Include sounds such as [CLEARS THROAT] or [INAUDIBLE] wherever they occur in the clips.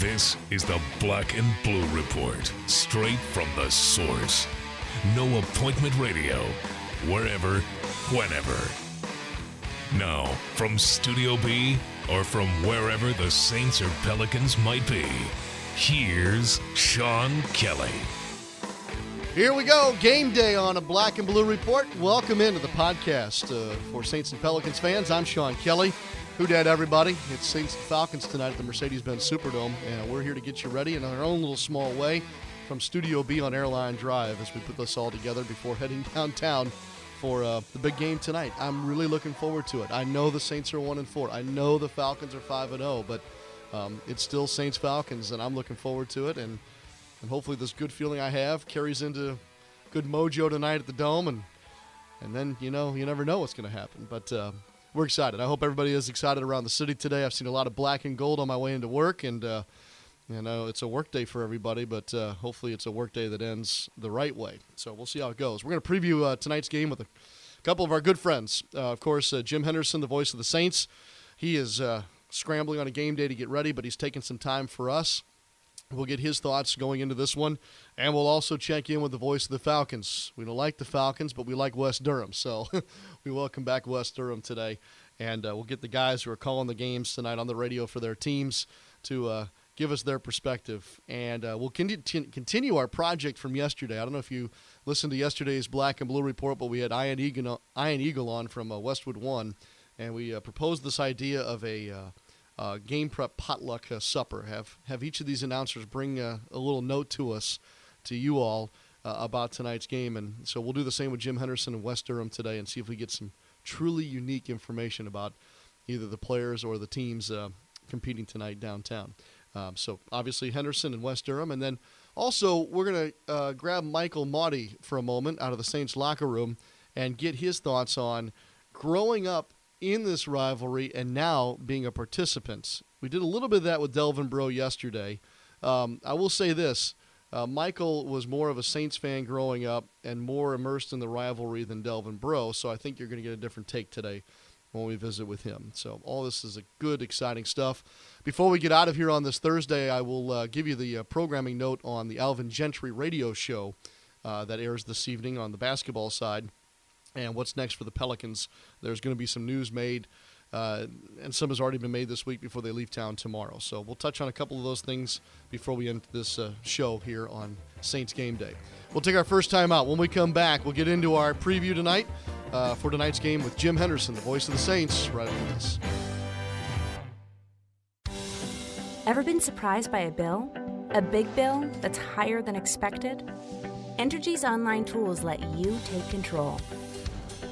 This is the Black and Blue Report, straight from the source. No appointment radio, wherever, whenever. Now, from Studio B or from wherever the Saints or Pelicans might be, here's Sean Kelly. Here we go, game day on a Black and Blue Report. Welcome into the podcast uh, for Saints and Pelicans fans. I'm Sean Kelly. Who dat, everybody? It's Saints and Falcons tonight at the Mercedes-Benz Superdome, and we're here to get you ready in our own little small way from Studio B on Airline Drive as we put this all together before [LAUGHS] heading downtown for uh, the big game tonight. I'm really looking forward to it. I know the Saints are one and four. I know the Falcons are five and zero, but um, it's still Saints Falcons, and I'm looking forward to it. And and hopefully this good feeling I have carries into good mojo tonight at the dome, and and then you know you never know what's going to happen. But uh, we're excited. I hope everybody is excited around the city today. I've seen a lot of black and gold on my way into work, and uh, you know it's a work day for everybody, but uh, hopefully it's a work day that ends the right way. So we'll see how it goes. We're going to preview uh, tonight's game with a couple of our good friends. Uh, of course, uh, Jim Henderson, the voice of the Saints. He is uh, scrambling on a game day to get ready, but he's taking some time for us. We'll get his thoughts going into this one, and we'll also check in with the voice of the Falcons. We don't like the Falcons, but we like Wes Durham, so [LAUGHS] we welcome back Wes Durham today, and uh, we'll get the guys who are calling the games tonight on the radio for their teams to uh, give us their perspective, and uh, we'll con- continue our project from yesterday. I don't know if you listened to yesterday's Black and Blue report, but we had Ian Eagle, Ian Eagle on from uh, Westwood One, and we uh, proposed this idea of a uh, uh, game prep potluck uh, supper. Have have each of these announcers bring a, a little note to us, to you all, uh, about tonight's game, and so we'll do the same with Jim Henderson and Wes Durham today, and see if we get some truly unique information about either the players or the teams uh, competing tonight downtown. Um, so obviously Henderson and Wes Durham, and then also we're gonna uh, grab Michael Mauti for a moment out of the Saints locker room and get his thoughts on growing up in this rivalry and now being a participant. We did a little bit of that with Delvin Breaux yesterday. Um, I will say this uh, Michael was more of a Saints fan growing up and more immersed in the rivalry than Delvin Breaux, so I think you're going to get a different take today when we visit with him. So, all this is a good, exciting stuff. Before we get out of here on this Thursday, I will uh, give you the uh, programming note on the Alvin Gentry radio show uh, that airs this evening on the basketball side and what's next for the Pelicans. There's going to be some news made, uh, and some has already been made this week before they leave town tomorrow. So we'll touch on a couple of those things before we end this uh, show here on Saints Game Day. We'll take our first time out. When we come back, we'll get into our preview tonight uh, for tonight's game with Jim Henderson, the voice of the Saints, right after this. Ever been surprised by a bill? A big bill that's higher than expected? Entergy's online tools let you take control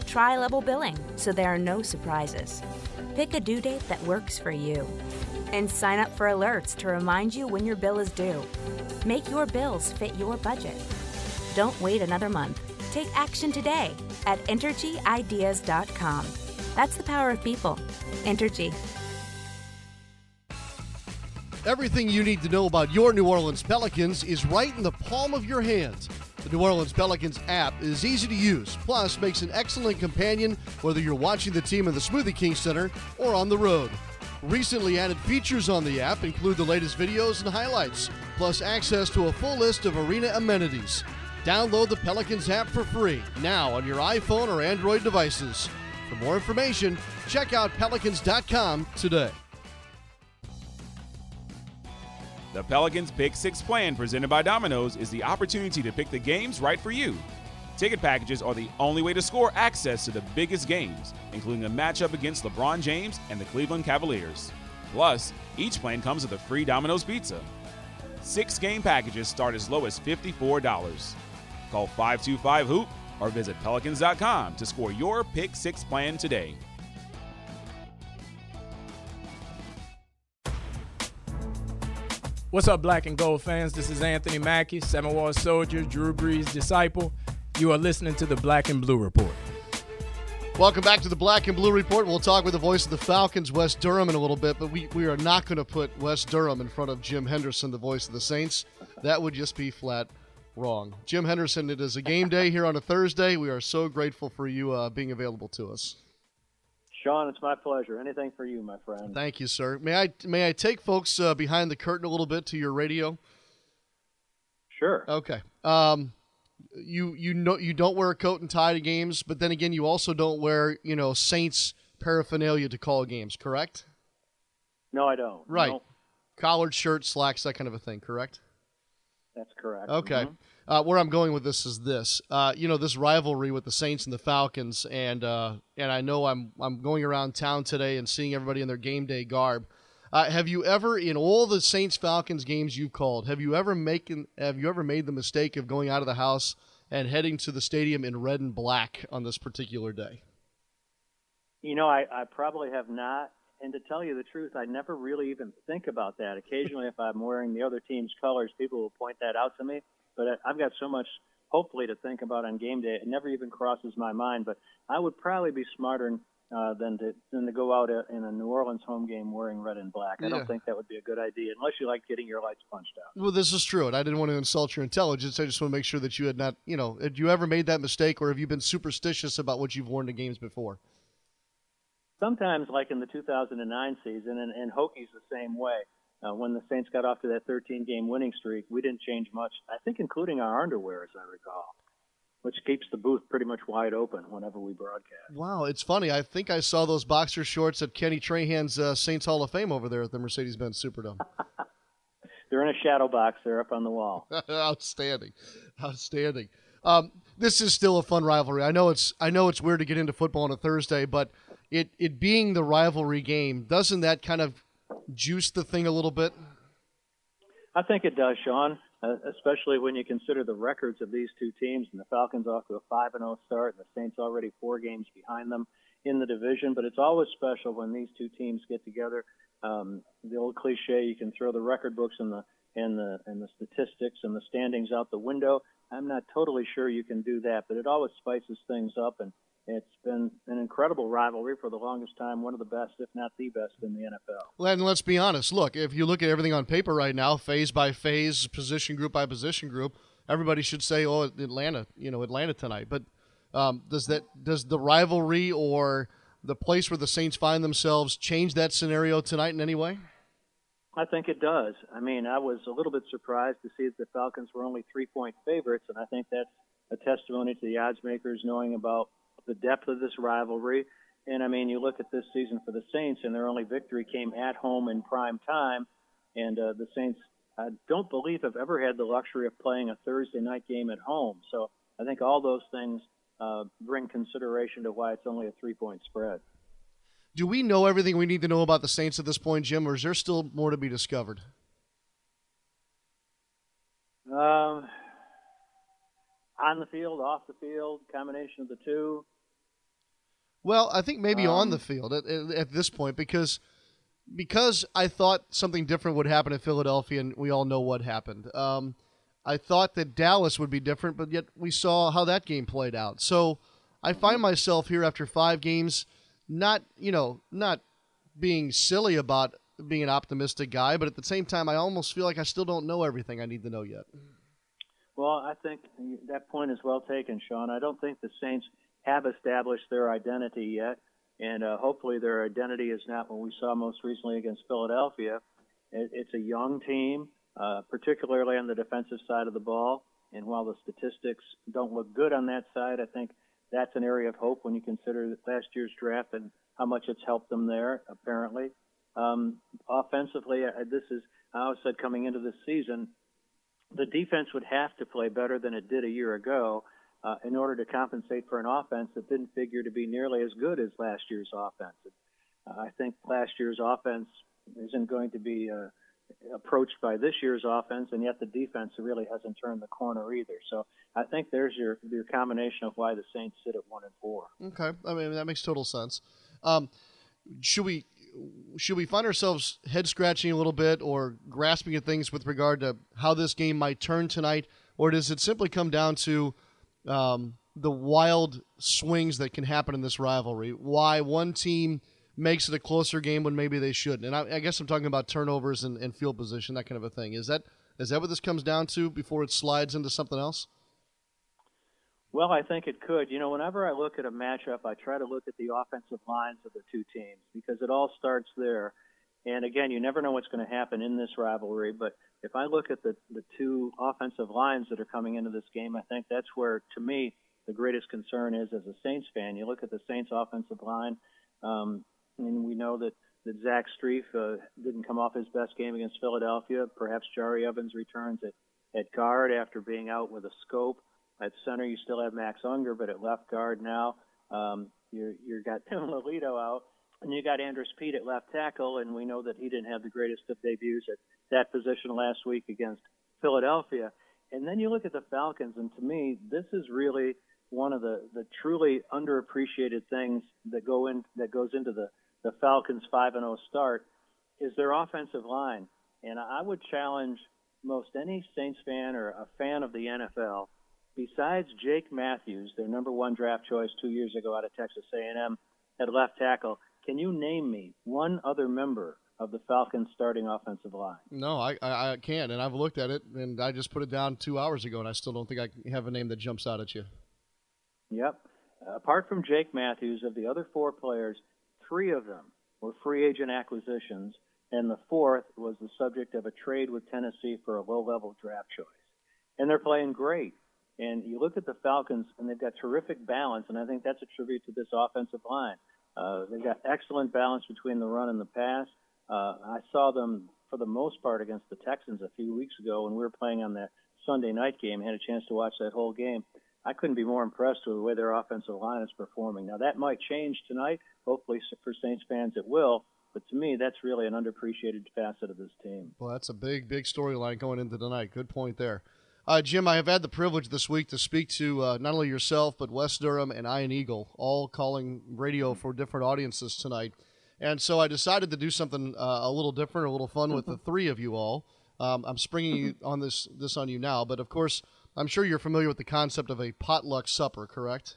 Try level billing so there are no surprises. Pick a due date that works for you. And sign up for alerts to remind you when your bill is due. Make your bills fit your budget. Don't wait another month. Take action today at EnergyIdeas.com. That's the power of people. Energy. Everything you need to know about your New Orleans Pelicans is right in the palm of your hands. The New Orleans Pelicans app is easy to use, plus makes an excellent companion whether you're watching the team in the Smoothie King Center or on the road. Recently added features on the app include the latest videos and highlights, plus access to a full list of arena amenities. Download the Pelicans app for free now on your iPhone or Android devices. For more information, check out pelicans.com today. The Pelicans Pick Six plan presented by Domino's is the opportunity to pick the games right for you. Ticket packages are the only way to score access to the biggest games, including a matchup against LeBron James and the Cleveland Cavaliers. Plus, each plan comes with a free Domino's pizza. Six game packages start as low as $54. Call 525 Hoop or visit Pelicans.com to score your Pick Six plan today. What's up, black and gold fans? This is Anthony Mackie, Seven Wall Soldier, Drew Brees' disciple. You are listening to the Black and Blue Report. Welcome back to the Black and Blue Report. We'll talk with the voice of the Falcons, Wes Durham, in a little bit, but we, we are not going to put Wes Durham in front of Jim Henderson, the voice of the Saints. That would just be flat wrong. Jim Henderson, it is a game day here on a Thursday. We are so grateful for you uh, being available to us. Sean, it's my pleasure. Anything for you, my friend. Thank you, sir. May I may I take folks uh, behind the curtain a little bit to your radio? Sure. Okay. Um, you you know you don't wear a coat and tie to games, but then again, you also don't wear you know Saints paraphernalia to call games, correct? No, I don't. Right. No, Collared shirt, slacks, that kind of a thing, correct? that's correct. Okay. Mhm. Uh, where I'm going with this is this. Uh, you know, this rivalry with the Saints and the Falcons, and uh, and I know I'm I'm going around town today and seeing everybody in their game day garb. Uh, have you ever, in all the Saints Falcons games you've called, have you ever making have you ever made the mistake of going out of the house and heading to the stadium in red and black on this particular day? You know, I, I probably have not. And to tell you the truth, I never really even think about that. Occasionally, if I'm wearing the other team's colors, people will point that out to me. But I've got so much, hopefully, to think about on game day. It never even crosses my mind. But I would probably be smarter uh, than to than to go out uh, in a New Orleans home game wearing red and black. I Yeah. don't think that would be a good idea unless you like getting your lights punched out. Well, this is true, and I didn't want to insult your intelligence. I just want to make sure that you had not, you know, had you ever made that mistake, or have you been superstitious about what you've worn to games before? sometimes like in the 2009 season, and, and Hokie's the same way. Uh, when the Saints got off to that 13 game winning streak, we didn't change much, I think, including our underwear, as I recall, which keeps the booth pretty much wide open whenever we broadcast. Wow, it's funny. I think I saw those boxer shorts at Kenny Trahan's uh, Saints Hall of Fame over there at the Mercedes-Benz Superdome. [LAUGHS] They're in a shadow box there up on the wall. [LAUGHS] Outstanding, outstanding. Um, this is still a fun rivalry. I know it's I know it's weird to get into football on a Thursday, but it it being the rivalry game, doesn't that kind of juice the thing a little bit? I think it does, Sean, uh, especially when you consider the records of these two teams. And the Falcons off to a 5 and 0 start, and the Saints already four games behind them in the division. But it's always special when these two teams get together. Um, the old cliche, you can throw the record books and the and the and the statistics and the standings out the window. I'm not totally sure you can do that, but it always spices things up and. It's been an incredible rivalry for the longest time, one of the best, if not the best, in the NFL. And let's be honest. Look, if you look at everything on paper right now, phase by phase, position group by position group, everybody should say, "Oh, Atlanta," you know, Atlanta tonight. But um, does that does the rivalry or the place where the Saints find themselves change that scenario tonight in any way? I think it does. I mean, I was a little bit surprised to see that the Falcons were only three point favorites, and I think that's a testimony to the odds makers knowing about the depth of this rivalry. And I mean, you look at this season for the Saints, and their only victory came at home in prime time. And uh, the Saints, I don't believe, have ever had the luxury of playing a Thursday night game at home. So I think all those things uh, bring consideration to why it's only a three point spread. Do we know everything we need to know about the Saints at this point, Jim, or is there still more to be discovered? Um, on the field, off the field, combination of the two. Well, I think maybe on Um, the field at, at, at this point because because I thought something different would happen in Philadelphia, and we all know what happened. Um, I thought that Dallas would be different, but yet we saw how that game played out. So I find myself here after five games, not you know not being silly about being an optimistic guy, but at the same time, I almost feel like I still don't know everything I need to know yet. Well, I think that point is well taken, Sean. I don't think the Saints have established their identity yet, and uh, hopefully their identity is not what we saw most recently against Philadelphia. It, it's a young team, uh, particularly on the defensive side of the ball. And while the statistics don't look good on that side, I think that's an area of hope when you consider last year's draft and how much it's helped them there. Apparently, um, offensively, uh, this is I always said coming into this season the defense would have to play better than it did a year ago uh, in order to compensate for an offense that didn't figure to be nearly as good as last year's offense. Uh, I think last year's offense isn't going to be uh, approached by this year's offense, and yet the defense really hasn't turned the corner either. So I think there's your your combination of why the Saints sit at one and four. Okay, I mean that makes total sense. Um, should we should we find ourselves head scratching a little bit or grasping at things with regard to how this game might turn tonight, or does it simply come down to um, the wild swings that can happen in this rivalry? Why one team makes it a closer game when maybe they shouldn't? And I, I guess I'm talking about turnovers and, and field position, that kind of a thing. Is that is that what this comes down to before it slides into something else? Well, I think it could. You know, whenever I look at a matchup, I try to look at the offensive lines of the two teams because it all starts there. And again, you never know what's going to happen in this rivalry. But if I look at the, the two offensive lines that are coming into this game, I think that's where, to me, the greatest concern is as a Saints fan. You look at the Saints offensive line, um, and we know that, that Zach Strief uh, didn't come off his best game against Philadelphia. Perhaps Jahri Evans returns at, at guard after being out with a scope. At center, you still have Max Unger, but at left guard now, um, you you got [LAUGHS] Tim Lelito out, and you got Andrus Peat at left tackle, and we know that he didn't have the greatest of debuts at that position last week against Philadelphia. And then you look at the Falcons, and to me, this is really one of the, the truly underappreciated things that go in that goes into the, the Falcons 5 and 0 start is their offensive line. And I would challenge most any Saints fan or a fan of the NFL besides Jake Matthews, their number one draft choice two years ago out of Texas A&M at left tackle, can you name me one other member of the Falcons starting offensive line? No, I, I, I can't, and I've looked at it, and I just put it down two hours ago, and I still don't think I have a name that jumps out at you. Yep. Apart from Jake Matthews, of the other four players, three of them were free agent acquisitions, and the fourth was the subject of a trade with Tennessee for a low-level draft choice. And they're playing great. And you look at the Falcons, and they've got terrific balance, and I think that's a tribute to this offensive line. Uh, they've got excellent balance between the run and the pass. Uh, I saw them for the most part against the Texans a few weeks ago when we were playing on that Sunday night game. Had a chance to watch that whole game. I couldn't be more impressed with the way their offensive line is performing. Now that might change tonight. Hopefully for Saints fans it will. But to me, that's really an underappreciated facet of this team. Well, that's a big, big storyline going into tonight. Good point there. Uh, Jim, I have had the privilege this week to speak to uh, not only yourself, but Wes Durham and Ian Eagle, all calling radio for different audiences tonight. And so I decided to do something uh, a little different, a little fun with the three of you all. Um, I'm springing on this this on you now, but of course, I'm sure you're familiar with the concept of a potluck supper, correct?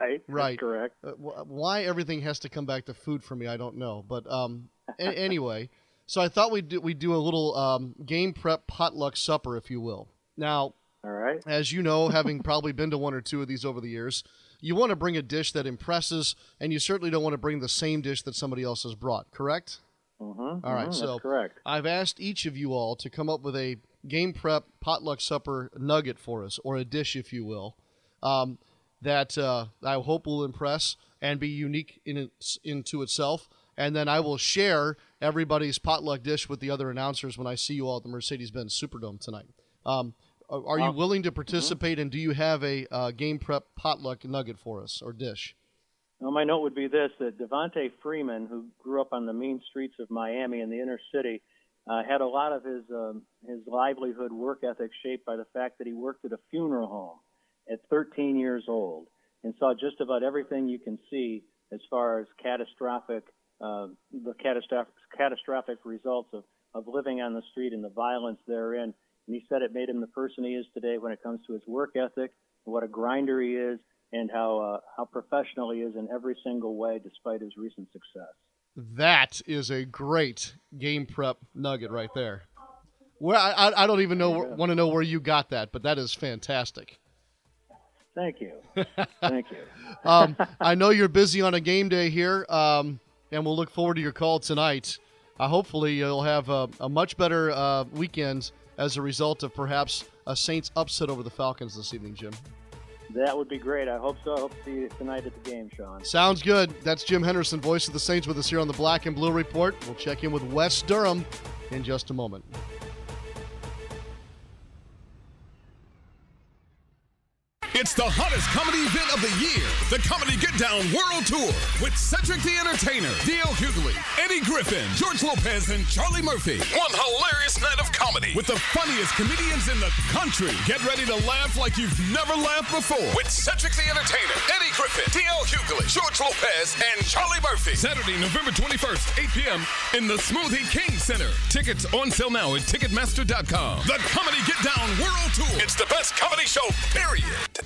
Right. Right. correct. Uh, wh- why everything has to come back to food for me, I don't know. But um, a- [LAUGHS] anyway, so I thought we'd do, we'd do a little um, game prep potluck supper, if you will. Now, All right. as you know, having probably been to one or two of these over the years, you want to bring a dish that impresses, and you certainly don't want to bring the same dish that somebody else has brought, correct? Mm-hmm. All right, mhm, so correct. I've asked each of you all to come up with a game prep potluck supper nugget for us, or a dish, if you will, um, that uh, I hope will impress and be unique in its, into itself. And then I will share everybody's potluck dish with the other announcers when I see you all at the Mercedes-Benz Superdome tonight. Um, are are you willing to participate, and do you have a uh, game prep potluck nugget for us or dish? Well, my note would be this: that Devonta Freeman, who grew up on the mean streets of Miami in the inner city, uh, had a lot of his um, his livelihood work ethic shaped by the fact that he worked at a funeral home at 13 years old and saw just about everything you can see as far as catastrophic uh, the catastrophic catastrophic results of of living on the street and the violence therein. And he said it made him the person he is today when it comes to his work ethic, what a grinder he is, and how uh, how professional he is in every single way, despite his recent success. That is a great game prep nugget right there. Well, I, I- don't even know want to know where you got that, but that is fantastic. Thank you, [LAUGHS] thank you. Um, I know you're busy on a game day here, um, and we'll look forward to your call tonight. Uh, hopefully, you'll have a, a much better uh, weekend as a result of perhaps a Saints upset over the Falcons this evening, Jim. That would be great. I hope so. I hope to see you tonight at the game, Sean. Sounds good. That's Jim Henderson, voice of the Saints, with us here on the Black and Blue Report. We'll check in with Wes Durham in just a moment. It's the hottest comedy event of the year, the Comedy Get Down World Tour with Cedric the Entertainer, D.L. Hughley, Eddie Griffin, George Lopez, and Charlie Murphy. One hilarious night of comedy with the funniest comedians in the country. Get ready to laugh like you've never laughed before with Cedric the Entertainer, Eddie Griffin, D.L. Hughley, George Lopez, and Charlie Murphy. Saturday, November 21st, 8 p.m. in the Smoothie King Center. Tickets on sale now at Ticketmaster.com. The Comedy Get Down World Tour. It's the best comedy show, period.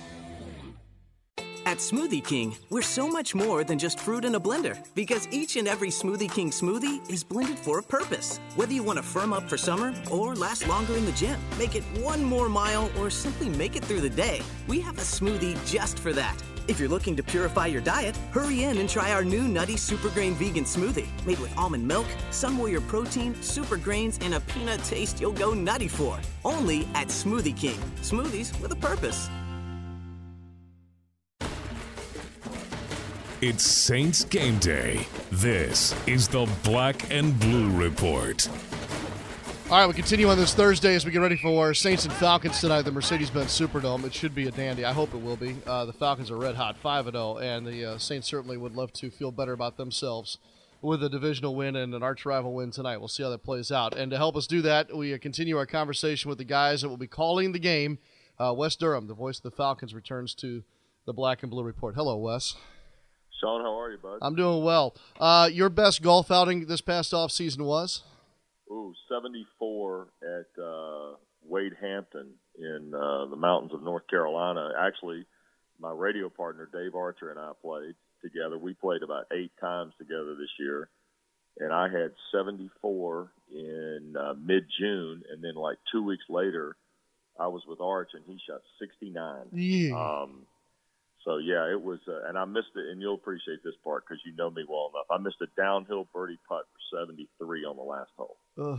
At Smoothie King, we're so much more than just fruit in a blender because each and every Smoothie King smoothie is blended for a purpose. Whether you want to firm up for summer or last longer in the gym, make it one more mile, or simply make it through the day, we have a smoothie just for that. If you're looking to purify your diet, hurry in and try our new Nutty Super Grain Vegan Smoothie. Made with almond milk, Sun Warrior protein, super grains, and a peanut taste you'll go nutty for. Only at Smoothie King. Smoothies with a purpose. It's Saints game day. This is the Black and Blue Report. All right, we continue on this Thursday as we get ready for Saints and Falcons tonight at the Mercedes-Benz Superdome. It should be a dandy. I hope it will be. Uh, the Falcons are red hot, five and zero, and the uh, Saints certainly would love to feel better about themselves with a divisional win and an arch rival win tonight. We'll see how that plays out. And to help us do that, we uh, continue our conversation with the guys that will be calling the game. Uh, Wes Durham, the voice of the Falcons, returns to the Black and Blue Report. Hello, Wes. Sean, how are you, bud? I'm doing well. Uh, your best golf outing this past off season was? Ooh, 74 at uh, Wade Hampton in uh, the mountains of North Carolina. Actually, my radio partner Dave Archer and I played together. We played about eight times together this year, and I had 74 in uh, mid-June, and then like two weeks later, I was with Arch and he shot 69. Yeah. Um, so yeah, it was, uh, and I missed it, and you'll appreciate this part because you know me well enough. I missed a downhill birdie putt for 73 on the last hole. Uh,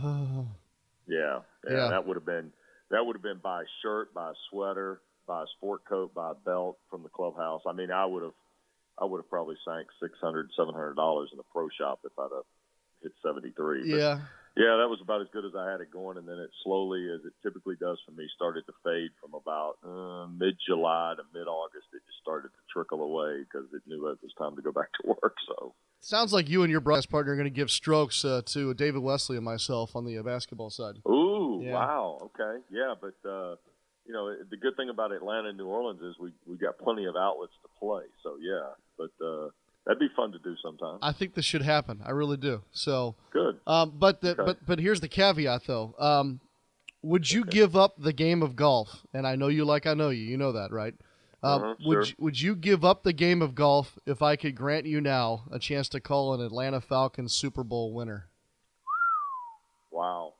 Yeah, yeah, that would have been that would have been by a shirt, by a sweater, by a sport coat, by a belt from the clubhouse. I mean, I would have, I would have probably sank six hundred, seven hundred dollars in the pro shop if I'd have hit 73. But, yeah. Yeah, that was about as good as I had it going, and then it slowly, as it typically does for me, started to fade from about uh, mid-July to mid-August. It just started to trickle away because it knew it was time to go back to work. So Sounds like you and your broadcast partner are going to give strokes uh, to David Wesley and myself on the uh, basketball side. Ooh, Yeah. wow. Okay. Yeah, but uh, you know, the good thing about Atlanta and New Orleans is we we got plenty of outlets to play. So yeah, but uh, that'd be fun to do sometime. I think this should happen. I really do. So, Good. um, but the, Okay. but but here's the caveat though. Um, would you give up the game of golf? And I know you like I know you. You know that, right? Um, Uh-huh, would sure. you, would you give up the game of golf if I could grant you now a chance to call an Atlanta Falcons Super Bowl winner? Wow.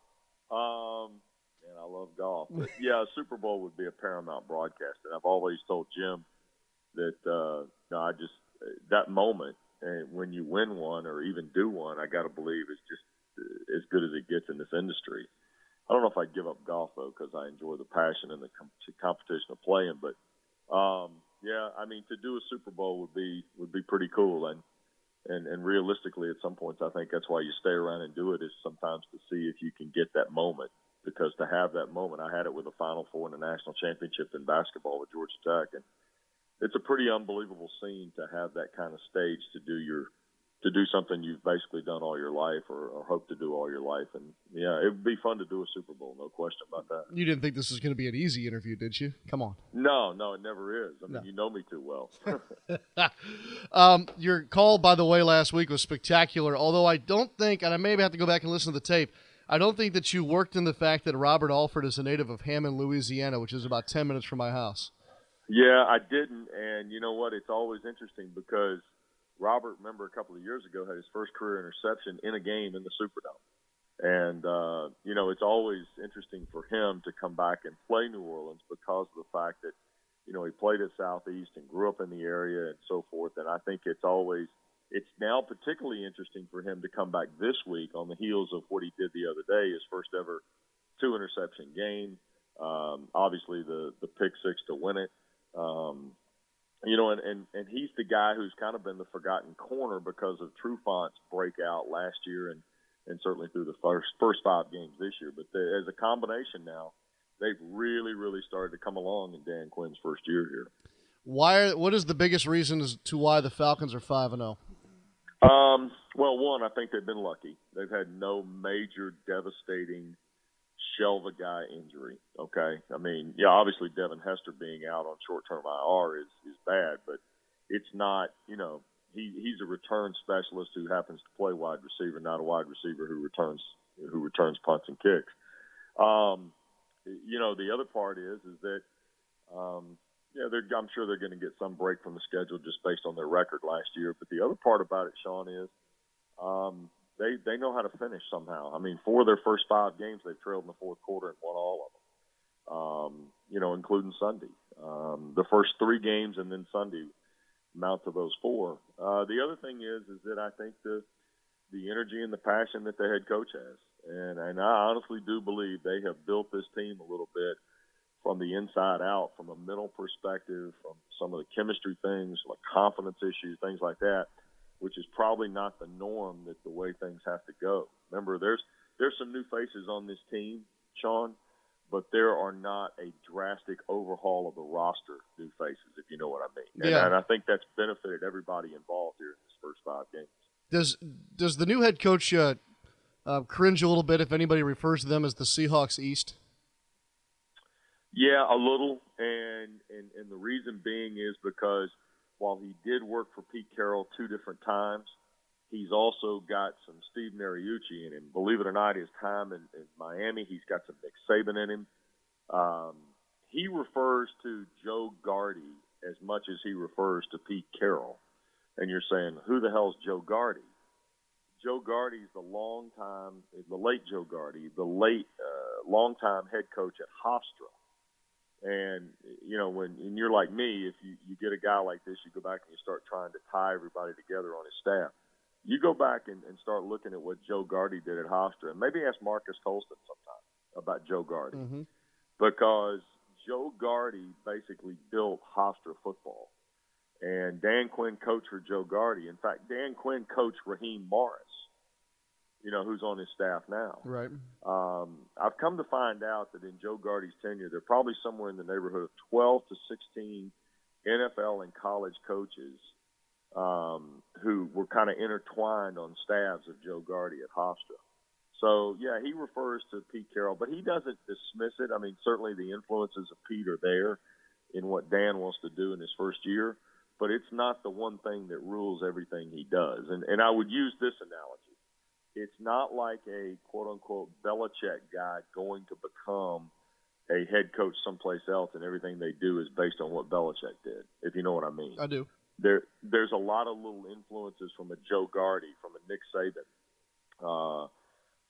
Um, man, I love golf. But [LAUGHS] yeah, a Super Bowl would be a paramount broadcast, and I've always told Jim that uh, no, I just that moment and when you win one or even do one, I got to believe is just uh, as good as it gets in this industry. I don't know if I'd give up golf though because I enjoy the passion and the com- competition of playing, but um, yeah, I mean to do a Super Bowl would be would be pretty cool, and and and realistically, at some points, I think that's why you stay around and do it is sometimes to see if you can get that moment. Because to have that moment, I had it with the Final Four in the national championship in basketball with Georgia Tech, and it's a pretty unbelievable scene to have that kind of stage to do your to do something you've basically done all your life or, or hope to do all your life. And yeah, it would be fun to do a Super Bowl, no question about that. You didn't think this was going to be an easy interview, did you? Come on. No, no, it never is. I mean, No. you know me too well. [LAUGHS] um, your call, by the way, last week was spectacular. Although I don't think, and I maybe have to go back and listen to the tape. I don't think that you worked in the fact that Robert Alford is a native of Hammond, Louisiana, which is about ten minutes from my house. Yeah, I didn't, and you know what? It's always interesting because Robert, remember a couple of years ago, had his first career interception in a game in the Superdome, and uh, you know it's always interesting for him to come back and play New Orleans because of the fact that you know he played at Southeast and grew up in the area and so forth, and I think it's always it's now particularly interesting for him to come back this week on the heels of what he did the other day, his first ever two interception game. Um, obviously, the the pick six to win it. Um, you know, and, and, and he's the guy who's kind of been the forgotten corner because of Trufant's breakout last year and, and certainly through the first first five games this year. But the, as a combination now, they've really, really started to come along in Dan Quinn's first year here. Why? Are, what is the biggest reason as to why the Falcons are five and oh? zero? Um, well, one, I think they've been lucky. They've had no major devastating shelve a guy injury. Okay, I mean, yeah, obviously Devin Hester being out on short-term IR is is bad, but it's not. You know, he he's a return specialist who happens to play wide receiver, not a wide receiver who returns who returns punts and kicks. Um, you know, the other part is is that um, yeah, they're, I'm sure they're going to get some break from the schedule just based on their record last year. But the other part about it, Sean, is um, they they know how to finish somehow. I mean, four of their first five games they've trailed in the fourth quarter and won all of them. Um, you know, including Sunday. Um, the first three games and then Sunday amount to those four. Uh, the other thing is is that I think the the energy and the passion that the head coach has, and and I honestly do believe they have built this team a little bit from the inside out, from a mental perspective, from some of the chemistry things, like confidence issues, things like that which is probably not the norm that the way things have to go. Remember, there's there's some new faces on this team, Sean, but there are not a drastic overhaul of the roster new faces, if you know what I mean. Yeah. And, and I think that's benefited everybody involved here in this first five games. Does does the new head coach uh, uh, cringe a little bit if anybody refers to them as the Seahawks East? Yeah, a little, and and and the reason being is because – while he did work for Pete Carroll two different times, he's also got some Steve Mariucci in him. Believe it or not, his time in, in Miami, he's got some Nick Saban in him. Um, he refers to Joe Gardi as much as he refers to Pete Carroll. And you're saying, who the hell's Joe Gardi? Joe Gardi's the long time, the late Joe Gardi, the late, uh, long time head coach at Hofstra. And you know, when and you're like me, if you you get a guy like this, you go back and you start trying to tie everybody together on his staff. You go back and, and start looking at what Joe Gardi did at Hofstra, and maybe ask Marques Colston sometime about Joe Gardi, mm-hmm. because Joe Gardi basically built Hofstra football, and Dan Quinn coached for Joe Gardi. In fact, Dan Quinn coached Raheem Morris you know, who's on his staff now. Right. Um, I've come to find out that in Joe Gardi's tenure, there are probably somewhere in the neighborhood of 12 to 16 NFL and college coaches um, who were kind of intertwined on staffs of Joe Gardi at Hofstra. So, yeah, he refers to Pete Carroll, but he doesn't dismiss it. I mean, certainly the influences of Pete are there in what Dan wants to do in his first year, but it's not the one thing that rules everything he does. And, and I would use this analogy it's not like a quote unquote Belichick guy going to become a head coach someplace else and everything they do is based on what Belichick did, if you know what I mean. I do. There there's a lot of little influences from a Joe Gardi, from a Nick Saban, uh,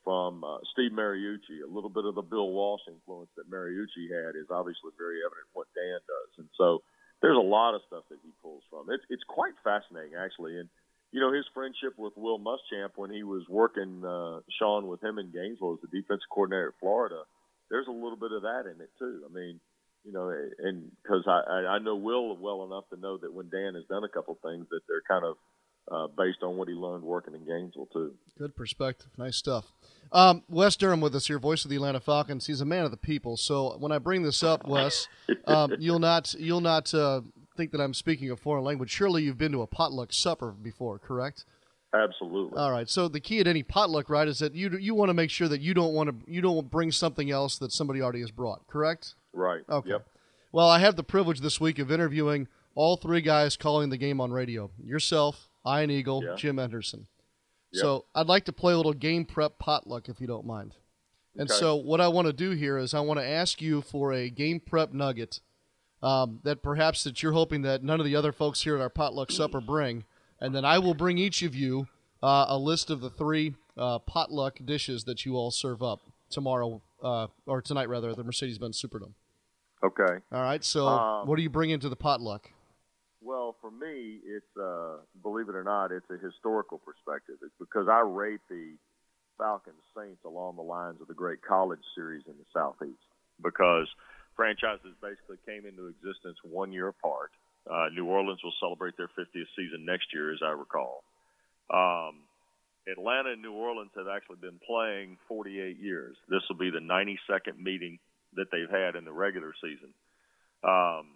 from uh, Steve Mariucci. A little bit of the Bill Walsh influence that Mariucci had is obviously very evident in what Dan does. And so there's a lot of stuff that he pulls from. It's it's quite fascinating actually and you know, his friendship with Will Muschamp when he was working uh, Sean with him in Gainesville as the defensive coordinator at Florida, there's a little bit of that in it too. I mean, you know, and because I, I know Will well enough to know that when Dan has done a couple things that they're kind of uh, based on what he learned working in Gainesville too. Good perspective, nice stuff. Um, Wes Durham with us here, voice of the Atlanta Falcons. He's a man of the people. So when I bring this up, Wes, um, you'll not you'll not uh, think that I'm speaking a foreign language. Surely you've been to a potluck supper before, correct? Absolutely. All right. So the key at any potluck, right, is that you you want to make sure that you don't want to you don't bring something else that somebody already has brought, correct? Right. Okay. Yep. Well, I have the privilege this week of interviewing all three guys calling the game on radio. Yourself, Ian Eagle, Yeah. Jim Anderson. Yep. So I'd like to play a little game prep potluck if you don't mind. And Okay. so what I want to do here is I want to ask you for a game prep nugget um, that perhaps that you're hoping that none of the other folks here at our potluck supper bring, and then I will bring each of you uh, a list of the three uh, potluck dishes that you all serve up tomorrow uh, or tonight rather at the Mercedes-Benz Superdome. Okay. All right. So Um, what do you bring into the potluck? Well, for me, it's uh, believe it or not, it's a historical perspective. It's because I rate the Falcons Saints along the lines of the great college series in the Southeast because franchises basically came into existence one year apart. Uh, New Orleans will celebrate their 50th season next year, as I recall. Um, Atlanta and New Orleans have actually been playing 48 years. This will be the 92nd meeting that they've had in the regular season. Um,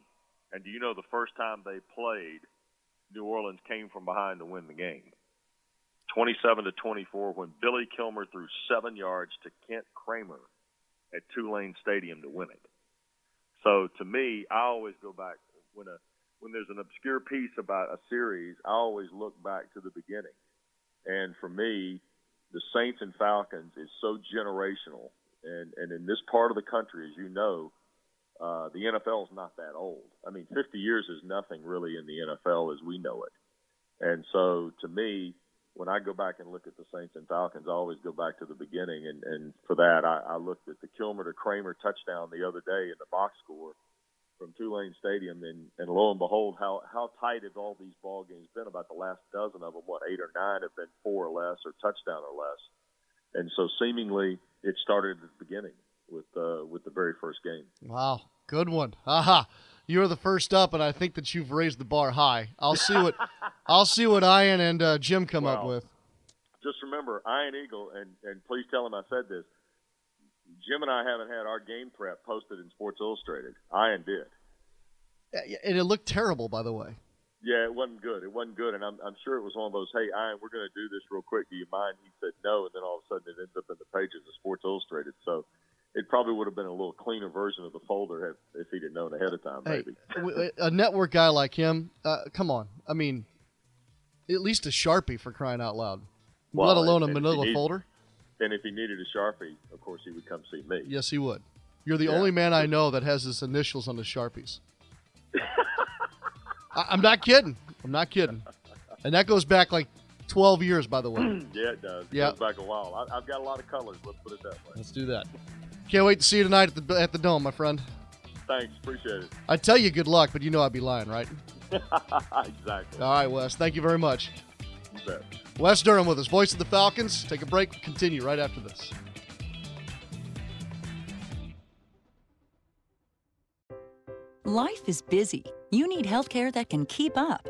and do you know the first time they played, New Orleans came from behind to win the game? 27 to 24 when Billy Kilmer threw seven yards to Kent Kramer at Tulane Stadium to win it. So to me, I always go back when a when there's an obscure piece about a series, I always look back to the beginning. And for me, the Saints and Falcons is so generational. And and in this part of the country, as you know, uh, the NFL is not that old. I mean, 50 years is nothing really in the NFL as we know it. And so to me, when I go back and look at the Saints and Falcons, I always go back to the beginning. And, and for that, I, I looked at the Kilmer to Kramer touchdown the other day in the box score from Tulane Stadium, and, and lo and behold, how how tight have all these ball games been? About the last dozen of them, what eight or nine have been four or less, or touchdown or less. And so seemingly, it started at the beginning with uh, with the very first game. Wow, good one. Aha. You're the first up, and I think that you've raised the bar high. I'll see what [LAUGHS] I'll see what Ian and uh, Jim come well, up with. Just remember, Ian Eagle, and and please tell him I said this. Jim and I haven't had our game prep posted in Sports Illustrated. Ian did. And it looked terrible, by the way. Yeah, it wasn't good. It wasn't good, and I'm I'm sure it was one of those. Hey, Ian, we're going to do this real quick. Do you mind? He said no, and then all of a sudden it ends up in the pages of Sports Illustrated. So it probably would have been a little cleaner version of the folder if, if he'd have known ahead of time. Maybe hey, a network guy like him. Uh, come on, I mean, at least a sharpie for crying out loud, well, let alone and, a Manila folder. And if he needed a sharpie, of course he would come see me. Yes, he would. You're the yeah. only man I know that has his initials on his sharpies. [LAUGHS] I, am not kidding. I'm not kidding. And that goes back like 12 years, by the way. [CLEARS THROAT] yeah, it does. It yeah. goes back a while. I, have got a lot of colors. Let's put it that way. Let's do that. Can't wait to see you tonight at the at the dome, my friend. Thanks, appreciate it. I tell you good luck, but you know I'd be lying, right? [LAUGHS] exactly. All right, Wes. Thank you very much. You bet. Wes Durham with us, voice of the Falcons. Take a break. Continue right after this. Life is busy. You need healthcare that can keep up.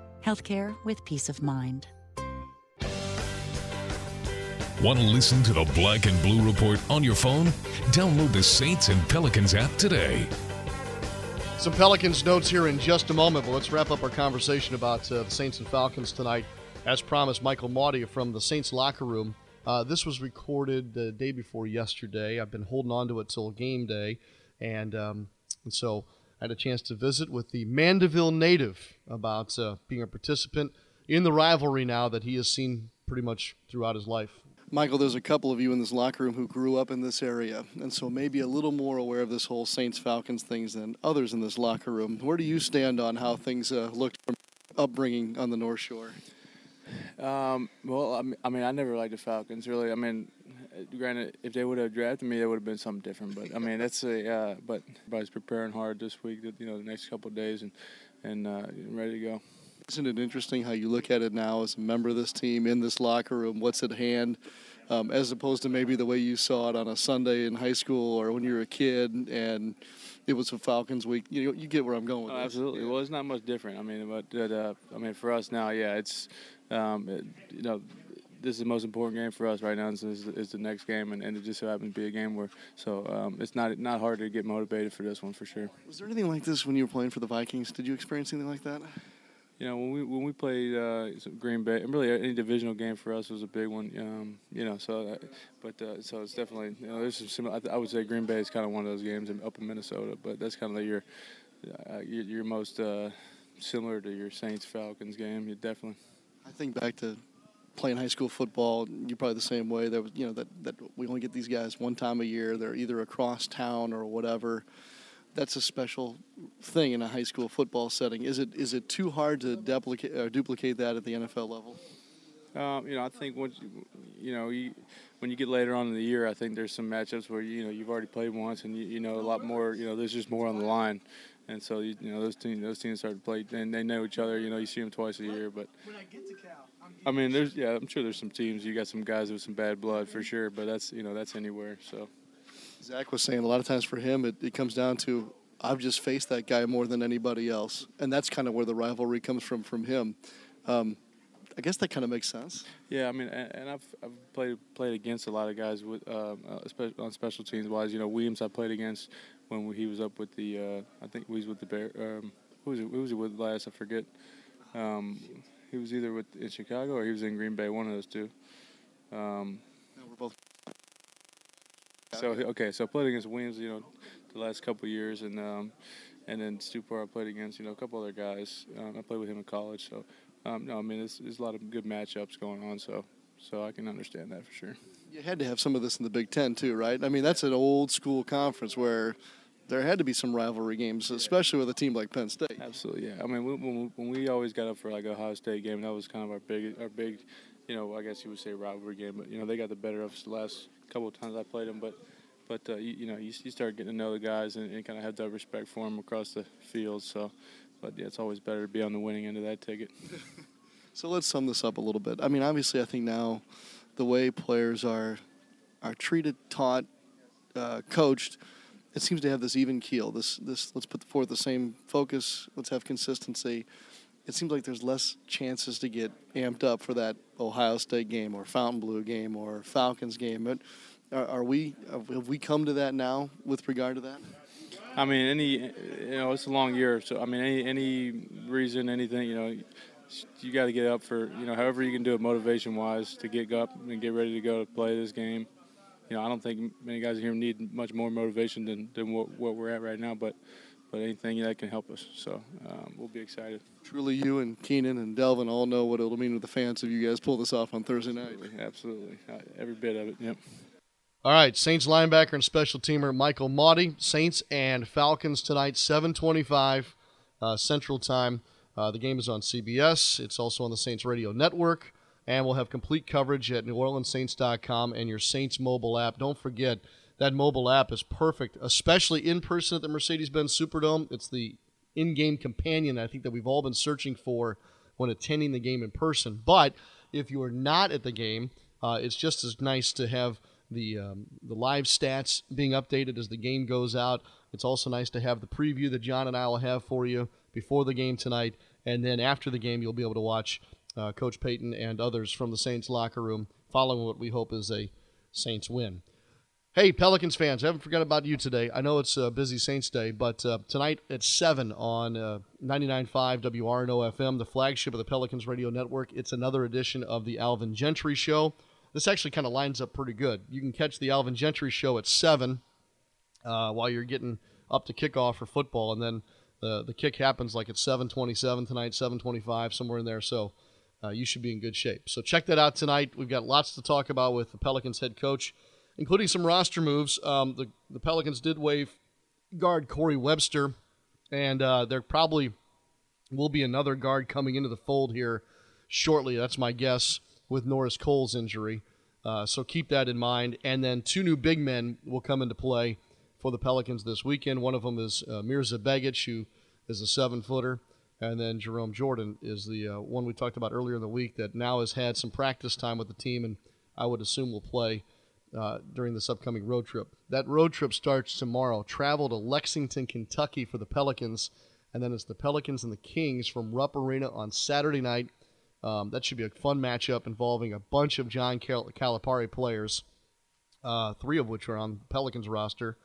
healthcare with peace of mind. Want to listen to the Black and Blue Report on your phone? Download the Saints and Pelicans app today. Some Pelicans notes here in just a moment, but let's wrap up our conversation about uh, the Saints and Falcons tonight. As promised, Michael Mauti from the Saints locker room. Uh, this was recorded the day before yesterday. I've been holding on to it till game day, and, um, and so I had a chance to visit with the Mandeville native about uh, being a participant in the rivalry now that he has seen pretty much throughout his life. Michael, there's a couple of you in this locker room who grew up in this area, and so maybe a little more aware of this whole Saints Falcons things than others in this locker room. Where do you stand on how things uh, looked from upbringing on the North Shore? Um, well, I mean, I mean, I never liked the Falcons really. I mean, granted, if they would have drafted me, it would have been something different. But I mean, that's a. Uh, but everybody's preparing hard this week. You know, the next couple of days, and and uh, ready to go. Isn't it interesting how you look at it now as a member of this team in this locker room? What's at hand, um, as opposed to maybe the way you saw it on a Sunday in high school or when you were a kid and it was a Falcons week. You you get where I'm going with oh, Absolutely. Well, it's not much different. I mean, but uh, I mean, for us now, yeah, it's um, it, you know this is the most important game for us right now. This is, is the next game, and, and, it just so happens to be a game where so um, it's not not hard to get motivated for this one for sure. Was there anything like this when you were playing for the Vikings? Did you experience anything like that? you know, when we when we played uh, Green Bay, and really any divisional game for us was a big one. Um, you know, so uh, but uh, so it's definitely you know there's some similar. I, I, would say Green Bay is kind of one of those games up in Minnesota, but that's kind of like your uh, your, your, most uh, similar to your Saints Falcons game. You definitely. I think back to playing high school football. You're probably the same way. There was you know that that we only get these guys one time a year. They're either across town or whatever. that's a special thing in a high school football setting. Is it is it too hard to duplicate or duplicate that at the NFL level? Um, you know, I think once you, you know you, when you get later on in the year, I think there's some matchups where you know you've already played once and you, you know a lot more. You know, there's just more on the line, and so you, you know those teams those teams start to play and they know each other. You know, you see them twice a year, but. When I mean, there's yeah, I'm sure there's some teams. You got some guys with some bad blood for sure, but that's you know that's anywhere. So. Zach was saying a lot of times for him, it, it comes down to I've just faced that guy more than anybody else, and that's kind of where the rivalry comes from from him. Um, I guess that kind of makes sense. Yeah, I mean, and, and I've, I've played played against a lot of guys with um, uh, on special teams wise. You know, Williams I played against when he was up with the uh, I think he was with the Bear. Um, who was he, who was he with last? I forget. Um, he was either with in Chicago or he was in Green Bay. One of those two. Um, no, we're both. So okay, so I played against Williams. You know, the last couple years, and um, and then Stupar I played against. You know, a couple other guys. Um, I played with him in college. So um, no, I mean, there's, there's a lot of good matchups going on. So so I can understand that for sure. You had to have some of this in the Big Ten too, right? I mean, that's an old school conference where there had to be some rivalry games, especially with a team like Penn State. Absolutely, yeah. I mean, when, when we always got up for like a Ohio State game, that was kind of our big, our big, you know, I guess you would say rivalry game. But you know, they got the better of us the last couple of times I played them. But but uh, you, you, know, you, you, start getting to know the guys and, and kind of have that respect for them across the field. So, but yeah, it's always better to be on the winning end of that ticket. [LAUGHS] so let's sum this up a little bit. I mean, obviously, I think now the way players are are treated, taught, uh, coached it seems to have this even keel. This this let's put forth the same focus. Let's have consistency. It seems like there's less chances to get amped up for that Ohio State game or Fontainebleau game or Falcons game. But are, are we have we come to that now with regard to that? I mean, any you know, it's a long year, so I mean, any any reason, anything, you know, you got to get up for you know, however you can do it, motivation wise, to get up and get ready to go to play this game you know, I don't think many guys here need much more motivation than, than what, what we're at right now, but but anything that can help us. So um, we'll be excited. Truly, you and Keenan and Delvin all know what it'll mean to the fans if you guys pull this off on Thursday night. Absolutely, absolutely. Uh, every bit of it. Yep. All right, Saints linebacker and special teamer Michael Mauti. Saints and Falcons tonight, 7:25 uh, Central Time. Uh, the game is on CBS. It's also on the Saints Radio Network and we'll have complete coverage at NewOrleansSaints.com and your Saints mobile app. Don't forget that mobile app is perfect, especially in person at the Mercedes-Benz Superdome. It's the in-game companion I think that we've all been searching for when attending the game in person. But if you are not at the game, uh, it's just as nice to have the um, the live stats being updated as the game goes out. It's also nice to have the preview that John and I will have for you before the game tonight, and then after the game you'll be able to watch uh, Coach Payton and others from the Saints locker room following what we hope is a Saints win. Hey, Pelicans fans, I haven't forgotten about you today. I know it's a busy Saints day, but uh, tonight at 7 on uh, 99.5 WRNO FM, the flagship of the Pelicans radio network, it's another edition of the Alvin Gentry Show. This actually kind of lines up pretty good. You can catch the Alvin Gentry Show at 7 uh, while you're getting up to kickoff for football, and then the, the kick happens like at 7.27 tonight, 7.25, somewhere in there. So uh, you should be in good shape. So check that out tonight. We've got lots to talk about with the Pelicans head coach, including some roster moves. Um, the, the Pelicans did waive guard Corey Webster, and uh, there probably will be another guard coming into the fold here shortly. That's my guess with Norris Cole's injury. Uh, so keep that in mind. And then two new big men will come into play for the Pelicans this weekend. One of them is uh, Mirza Begic, who is a seven footer. And then Jerome Jordan is the uh, one we talked about earlier in the week that now has had some practice time with the team, and I would assume will play uh, during this upcoming road trip. That road trip starts tomorrow. Travel to Lexington, Kentucky for the Pelicans, and then it's the Pelicans and the Kings from Rupp Arena on Saturday night. Um, that should be a fun matchup involving a bunch of John Cal- Calipari players, uh, three of which are on the Pelicans roster.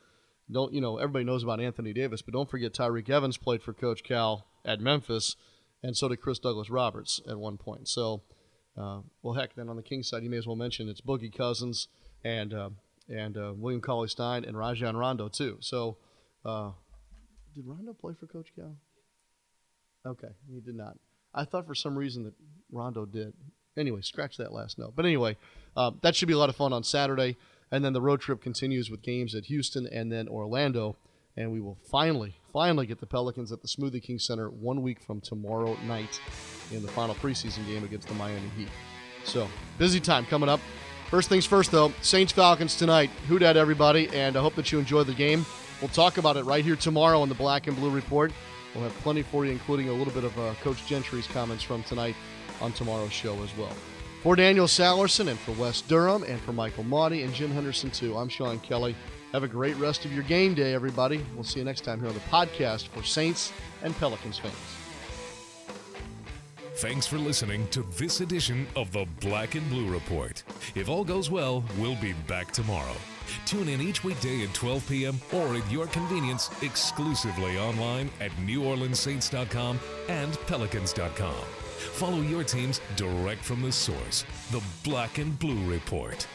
Don't you know? Everybody knows about Anthony Davis, but don't forget Tyreke Evans played for Coach Cal at Memphis, and so did Chris Douglas Roberts at one point. So, uh, well, heck, then on the Kings side, you may as well mention it's Boogie Cousins and uh, and uh, William Cauley Stein and Rajon Rondo too. So, uh, did Rondo play for Coach Cal? Okay, he did not. I thought for some reason that Rondo did. Anyway, scratch that last note. But anyway, uh, that should be a lot of fun on Saturday, and then the road trip continues with games at Houston and then Orlando and we will finally, finally get the Pelicans at the Smoothie King Center one week from tomorrow night in the final preseason game against the Miami Heat. So, busy time coming up. First things first, though, Saints Falcons tonight. Who dat, everybody, and I hope that you enjoy the game. We'll talk about it right here tomorrow on the Black and Blue Report. We'll have plenty for you, including a little bit of uh, Coach Gentry's comments from tonight on tomorrow's show as well. For Daniel Salerson and for Wes Durham and for Michael Mauti and Jim Henderson, too, I'm Sean Kelly. Have a great rest of your game day, everybody. We'll see you next time here on the podcast for Saints and Pelicans fans. Thanks for listening to this edition of the Black and Blue Report. If all goes well, we'll be back tomorrow. Tune in each weekday at 12 p.m. or at your convenience exclusively online at NewOrleansSaints.com and Pelicans.com. Follow your teams direct from the source, the Black and Blue Report.